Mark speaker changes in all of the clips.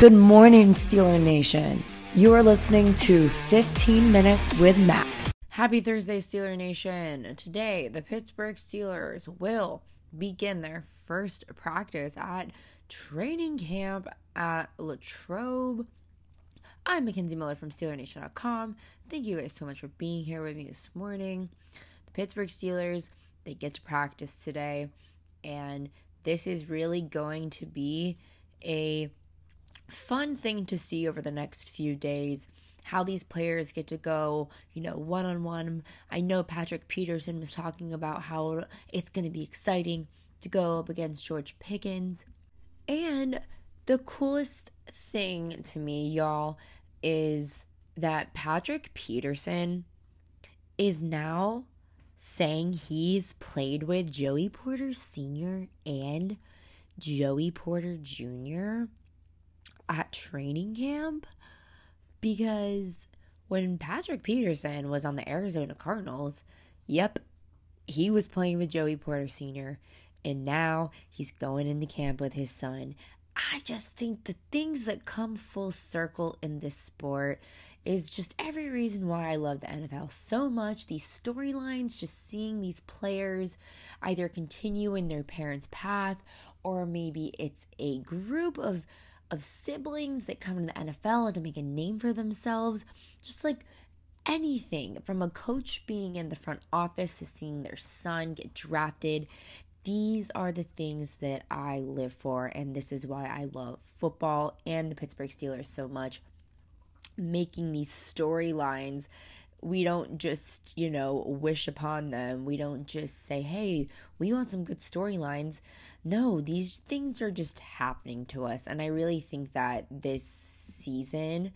Speaker 1: Good morning, Steeler Nation. You are listening to 15 Minutes with Mac. Happy Thursday, Steeler Nation. Today, the Pittsburgh Steelers will begin their first practice at training camp at Latrobe. I'm Mackenzie Miller from SteelerNation.com. Thank you guys so much for being here with me this morning. The Pittsburgh Steelers, they get to practice today, and this is really going to be a fun thing to see over the next few days how these players get to go, you know, one on one. I know Patrick Peterson was talking about how it's going to be exciting to go up against George Pickens. And the coolest thing to me, y'all, is that Patrick Peterson is now saying he's played with Joey Porter Sr. and Joey Porter Jr at training camp because when Patrick Peterson was on the Arizona Cardinals, yep, he was playing with Joey Porter Sr., and now he's going into camp with his son. I just think the things that come full circle in this sport is just every reason why I love the NFL so much. These storylines, just seeing these players either continue in their parents' path or maybe it's a group of of siblings that come to the NFL and to make a name for themselves. Just like anything from a coach being in the front office to seeing their son get drafted. These are the things that I live for, and this is why I love football and the Pittsburgh Steelers so much. Making these storylines we don't just, you know, wish upon them. We don't just say, hey, we want some good storylines. No, these things are just happening to us. And I really think that this season,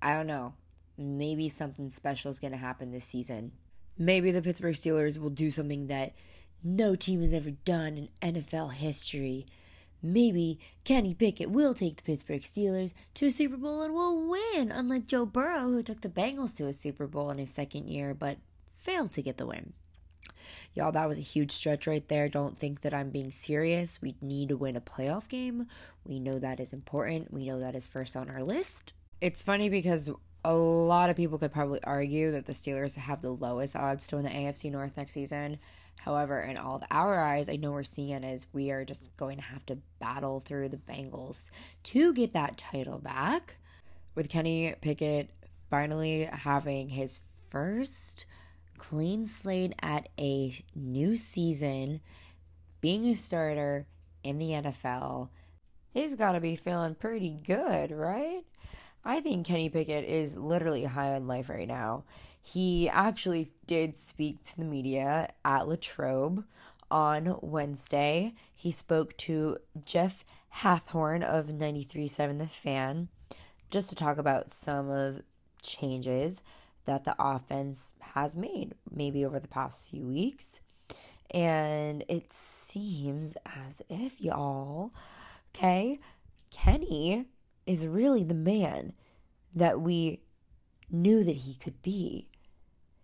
Speaker 1: I don't know, maybe something special is going to happen this season. Maybe the Pittsburgh Steelers will do something that no team has ever done in NFL history. Maybe Kenny Pickett will take the Pittsburgh Steelers to a Super Bowl and will win, unlike Joe Burrow, who took the Bengals to a Super Bowl in his second year but failed to get the win. Y'all, that was a huge stretch right there. Don't think that I'm being serious. We need to win a playoff game. We know that is important. We know that is first on our list. It's funny because a lot of people could probably argue that the Steelers have the lowest odds to win the AFC North next season. However, in all of our eyes, I know we're seeing it as we are just going to have to battle through the Bengals to get that title back. With Kenny Pickett finally having his first clean slate at a new season, being a starter in the NFL, he's got to be feeling pretty good, right? I think Kenny Pickett is literally high on life right now. He actually did speak to the media at Latrobe on Wednesday. He spoke to Jeff Hathorn of 93.7 The Fan just to talk about some of changes that the offense has made maybe over the past few weeks. And it seems as if y'all, okay, Kenny is really the man that we knew that he could be.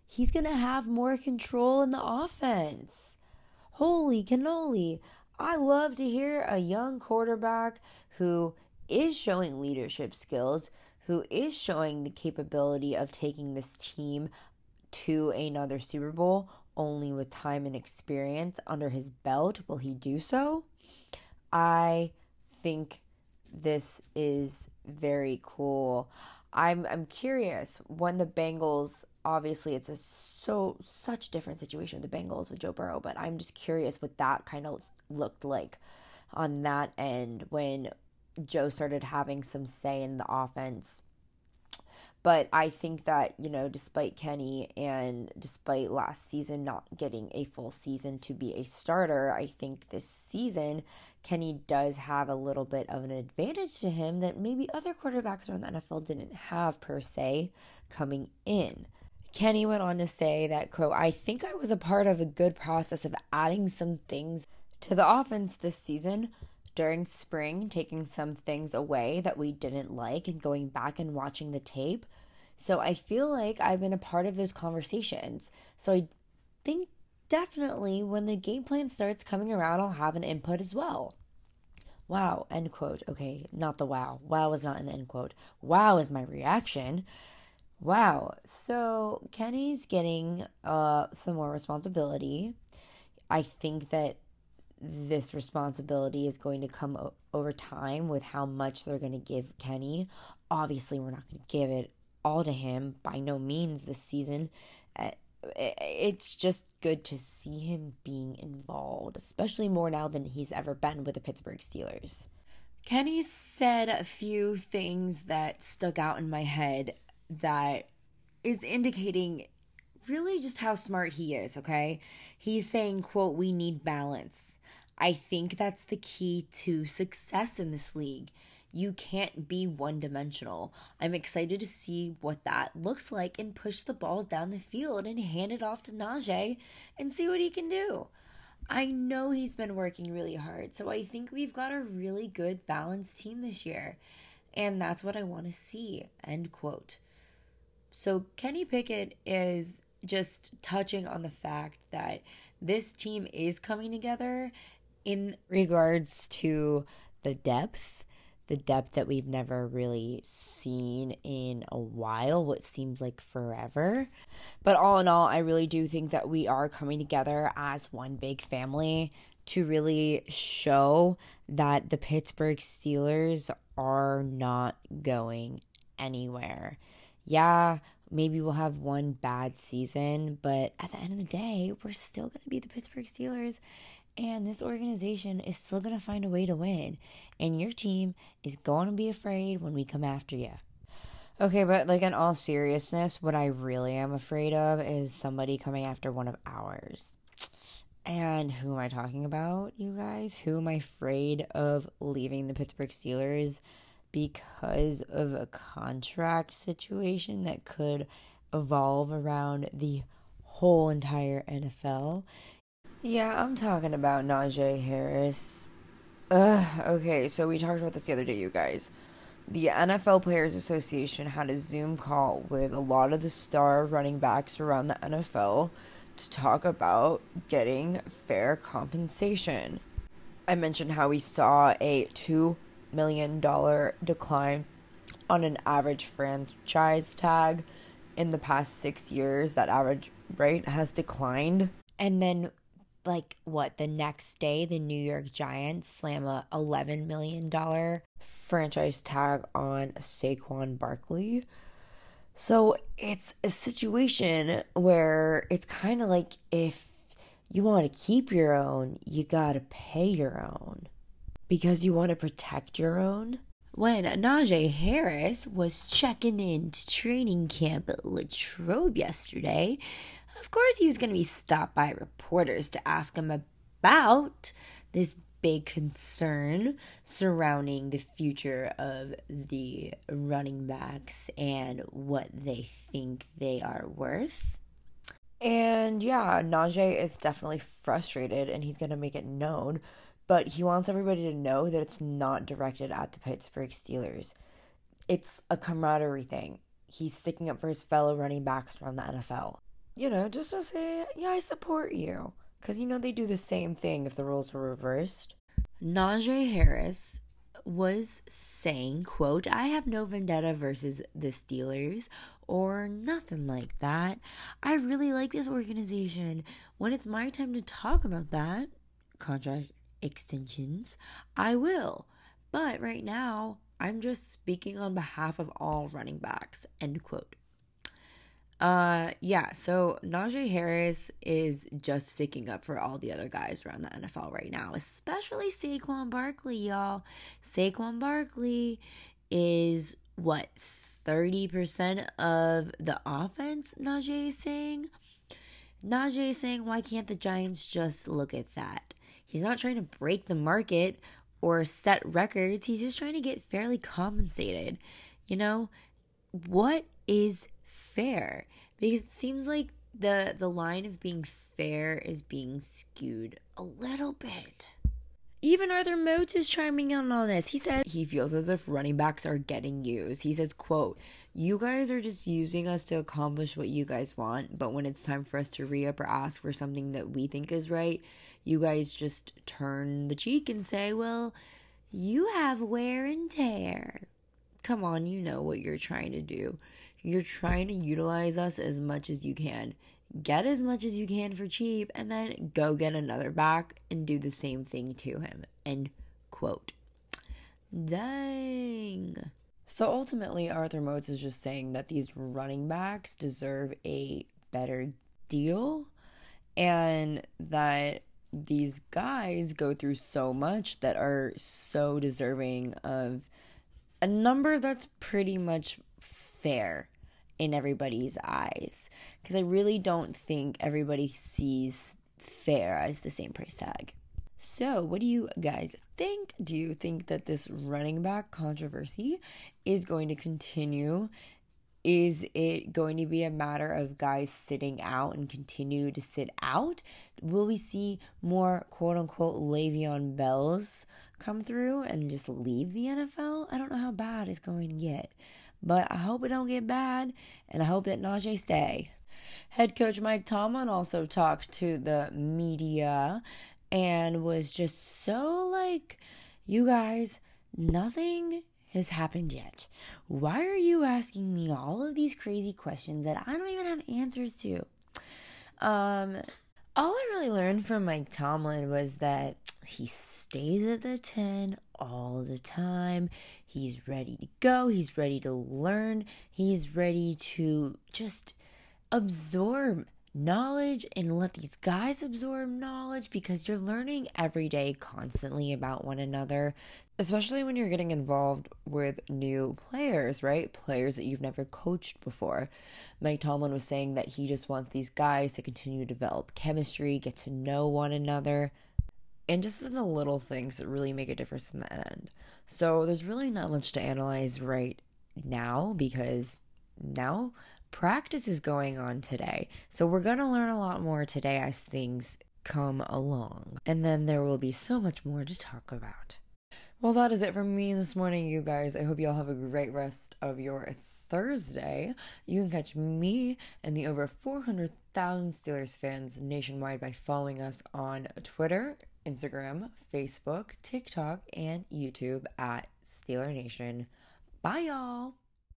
Speaker 1: He's going to have more control in the offense. Holy cannoli. I love to hear a young quarterback who is showing leadership skills, who is showing the capability of taking this team to another Super Bowl only with time and experience under his belt. Will he do so? I think this is very cool. I'm I'm curious when the Bengals obviously it's a so such different situation with the Bengals with Joe Burrow, but I'm just curious what that kind of looked like on that end when Joe started having some say in the offense. But I think that, you know, despite Kenny and despite last season not getting a full season to be a starter, I think this season Kenny does have a little bit of an advantage to him that maybe other quarterbacks around the NFL didn't have per se coming in. Kenny went on to say that, quote, I think I was a part of a good process of adding some things to the offense this season during spring, taking some things away that we didn't like and going back and watching the tape. So I feel like I've been a part of those conversations. So I think definitely when the game plan starts coming around, I'll have an input as well. Wow, end quote. Okay, not the wow. Wow is not the end quote. Wow is my reaction. Wow. So Kenny's getting uh some more responsibility. I think that this responsibility is going to come o- over time with how much they're going to give Kenny. Obviously, we're not going to give it all to him by no means this season. Uh, it's just good to see him being involved, especially more now than he's ever been with the Pittsburgh Steelers. Kenny said a few things that stuck out in my head that is indicating really just how smart he is, okay? He's saying, quote, we need balance. I think that's the key to success in this league. You can't be one dimensional. I'm excited to see what that looks like and push the ball down the field and hand it off to Najee and see what he can do. I know he's been working really hard, so I think we've got a really good balanced team this year. And that's what I want to see. End quote. So Kenny Pickett is just touching on the fact that this team is coming together in regards to the depth, the depth that we've never really seen in a while, what seems like forever. But all in all, I really do think that we are coming together as one big family to really show that the Pittsburgh Steelers are not going anywhere. Yeah, maybe we'll have one bad season, but at the end of the day, we're still going to be the Pittsburgh Steelers. And this organization is still going to find a way to win. And your team is going to be afraid when we come after you. Okay, but like in all seriousness, what I really am afraid of is somebody coming after one of ours. And who am I talking about, you guys? Who am I afraid of leaving the Pittsburgh Steelers? Because of a contract situation that could evolve around the whole entire NFL. Yeah, I'm talking about Najee Harris. Ugh, okay, so we talked about this the other day, you guys. The NFL Players Association had a Zoom call with a lot of the star running backs around the NFL to talk about getting fair compensation. I mentioned how we saw a two million dollar decline on an average franchise tag in the past six years. That average rate has declined. And then, like, what, the next day, the New York Giants slam a $11 million franchise tag on Saquon Barkley. So it's a situation where it's kind of like if you want to keep your own, you got to pay your own because you want to protect your own? When Najee Harris was checking in to training camp at Latrobe yesterday, of course he was going to be stopped by reporters to ask him about this big concern surrounding the future of the running backs and what they think they are worth. And yeah, Najee is definitely frustrated and he's going to make it known but he wants everybody to know that it's not directed at the Pittsburgh Steelers. It's a camaraderie thing. He's sticking up for his fellow running backs from the NFL. You know, just to say, yeah, I support you. Because, you know, they do the same thing if the roles were reversed. Najee Harris was saying, quote, I have no vendetta versus the Steelers or nothing like that. I really like this organization. When it's my time to talk about that, contract extensions, I will. But right now, I'm just speaking on behalf of all running backs. End quote. Uh yeah, so Najee Harris is just sticking up for all the other guys around the NFL right now, especially Saquon Barkley, y'all. Saquon Barkley is what 30% of the offense, Najee is saying. Najee is saying, why can't the Giants just look at that? He's not trying to break the market or set records. He's just trying to get fairly compensated. You know, what is fair? Because it seems like the the line of being fair is being skewed a little bit. Even Arthur Moats is chiming in on all this. He said he feels as if running backs are getting used. He says, quote, you guys are just using us to accomplish what you guys want, but when it's time for us to re-up or ask for something that we think is right, you guys just turn the cheek and say, well, you have wear and tear. Come on, you know what you're trying to do. You're trying to utilize us as much as you can get as much as you can for cheap, and then go get another back and do the same thing to him. End quote. Dang. So ultimately, Arthur Moats is just saying that these running backs deserve a better deal and that these guys go through so much that are so deserving of a number that's pretty much fair in everybody's eyes because I really don't think everybody sees fair as the same price tag. So, what do you guys think? Do you think that this running back controversy is going to continue? Is it going to be a matter of guys sitting out and continue to sit out? Will we see more quote unquote Le'Veon Bells come through and just leave the NFL? I don't know how bad it's going to get. But I hope it don't get bad, and I hope that Najee stay. Head coach Mike Tomlin also talked to the media and was just so like, you guys, nothing has happened yet. Why are you asking me all of these crazy questions that I don't even have answers to? Um, all I really learned from Mike Tomlin was that he stays at the 10 all the time. He's ready to go. He's ready to learn. He's ready to just absorb knowledge and let these guys absorb knowledge because you're learning every day constantly about one another, especially when you're getting involved with new players, right? Players that you've never coached before. Mike Tomlin was saying that he just wants these guys to continue to develop chemistry, get to know one another, and just the little things that really make a difference in the end. So there's really not much to analyze right now because now practice is going on today. So we're going to learn a lot more today as things come along. And then there will be so much more to talk about. Well, that is it from me this morning, you guys. I hope you all have a great rest of your Thursday. You can catch me and the over 400,000 Steelers fans nationwide by following us on Twitter, Instagram, Facebook, TikTok, and YouTube at Steeler Nation. Bye, y'all.